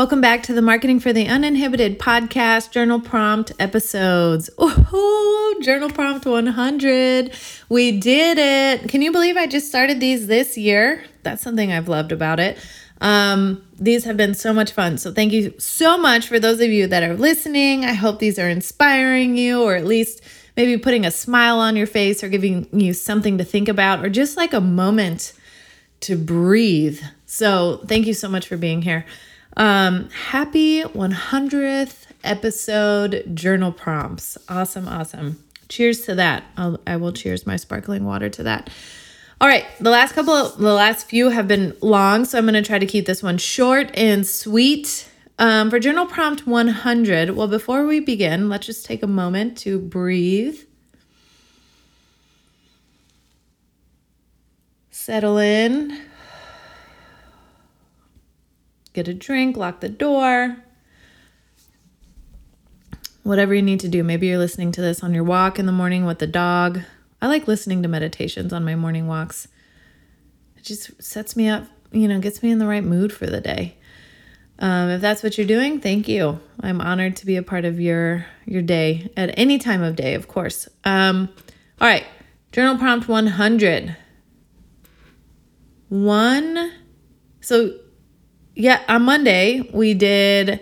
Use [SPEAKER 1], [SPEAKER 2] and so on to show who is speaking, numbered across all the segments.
[SPEAKER 1] Welcome back to the Marketing for the Uninhibited podcast journal prompt episodes. Oh, journal prompt 100. We did it. Can you believe I just started these this year? That's something I've loved about it. Um, these have been so much fun. So thank you so much for those of you that are listening. I hope these are inspiring you or at least maybe putting a smile on your face or giving you something to think about or just like a moment to breathe. So thank you so much for being here. Um, happy 100th episode journal prompts. Awesome, awesome. Cheers to that. I'll, I will cheers my sparkling water to that. All right, the last couple, of, the last few have been long, so I'm going to try to keep this one short and sweet. Um, for journal prompt 100, well, before we begin, let's just take a moment to breathe. Settle in get a drink, lock the door, whatever you need to do. Maybe you're listening to this on your walk in the morning with the dog. I like listening to meditations on my morning walks. It just sets me up, you know, gets me in the right mood for the day. Um, if that's what you're doing, thank you. I'm honored to be a part of your your day at any time of day, of course. Um, all right, journal prompt 100. One. So yeah, on Monday, we did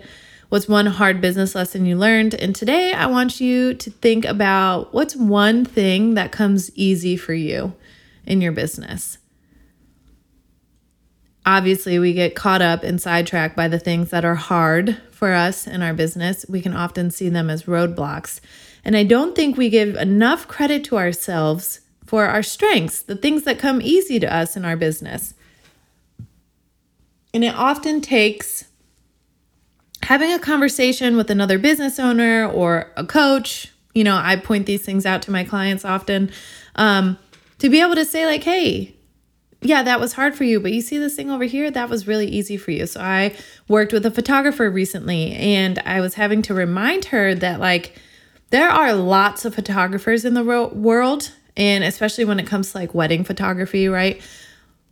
[SPEAKER 1] what's one hard business lesson you learned. And today, I want you to think about what's one thing that comes easy for you in your business. Obviously, we get caught up and sidetracked by the things that are hard for us in our business. We can often see them as roadblocks. And I don't think we give enough credit to ourselves for our strengths, the things that come easy to us in our business. And it often takes having a conversation with another business owner or a coach. You know, I point these things out to my clients often um, to be able to say, like, hey, yeah, that was hard for you, but you see this thing over here? That was really easy for you. So I worked with a photographer recently and I was having to remind her that, like, there are lots of photographers in the world, and especially when it comes to like wedding photography, right?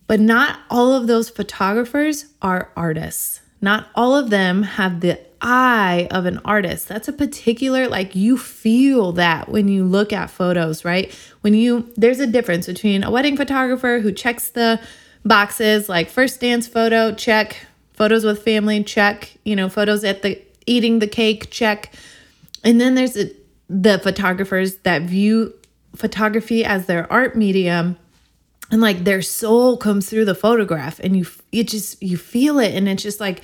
[SPEAKER 1] But not all of those photographers are artists. Not all of them have the eye of an artist. That's a particular, like, you feel that when you look at photos, right? When you, there's a difference between a wedding photographer who checks the boxes, like first dance photo, check, photos with family, check, you know, photos at the eating the cake, check. And then there's the photographers that view photography as their art medium and like their soul comes through the photograph and you it just you feel it and it's just like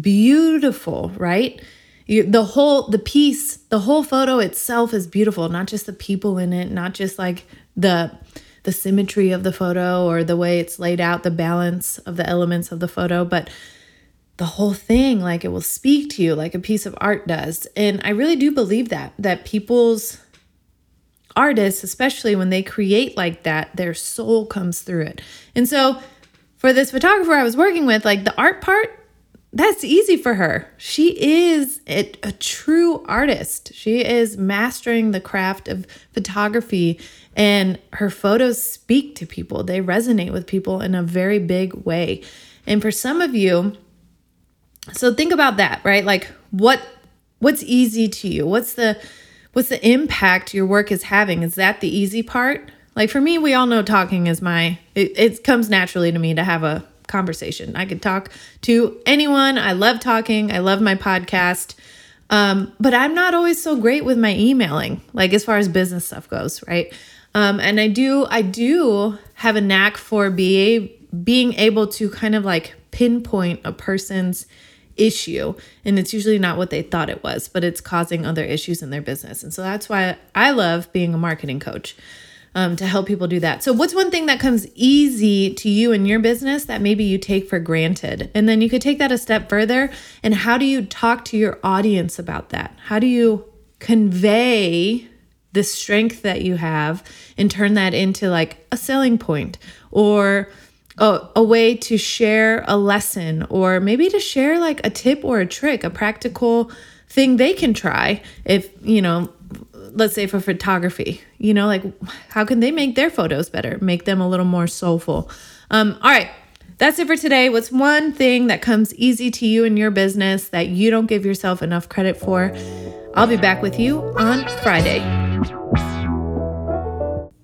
[SPEAKER 1] beautiful right? You, the whole the piece the whole photo itself is beautiful not just the people in it not just like the the symmetry of the photo or the way it's laid out the balance of the elements of the photo but the whole thing like it will speak to you like a piece of art does. And i really do believe that that people's artists, especially when they create like that, their soul comes through it. And so for this photographer I was working with, like the art part, that's easy for her. She is a, a, true artist. She is mastering the craft of photography, and her photos speak to people. They resonate with people in a very big way. And for some of you, so think about that, right? Like what what's easy to you? What's the what's the impact your work is having? Is that the easy part? Like for me, we all know talking is my, it, it comes naturally to me to have a conversation. I could talk to anyone. I love talking. I love my podcast. Um, but I'm not always so great with my emailing, like as far as business stuff goes, right? Um, and I do, I do have a knack for be, being able to kind of like pinpoint a person's issue and it's usually not what they thought it was but it's causing other issues in their business and so that's why i love being a marketing coach um, to help people do that. So, what's one thing that comes easy to you in your business that maybe you take for granted? And then you could take that a step further. And how do you talk to your audience about that? How do you convey the strength that you have and turn that into like a selling point or a, a way to share a lesson or maybe to share like a tip or a trick, a practical thing they can try if, you know, let's say for photography, you know, like how can they make their photos better, make them a little more soulful? Um, all right, that's it for today. What's one thing that comes easy to you in your business that you don't give yourself enough credit for? I'll be back with you on Friday.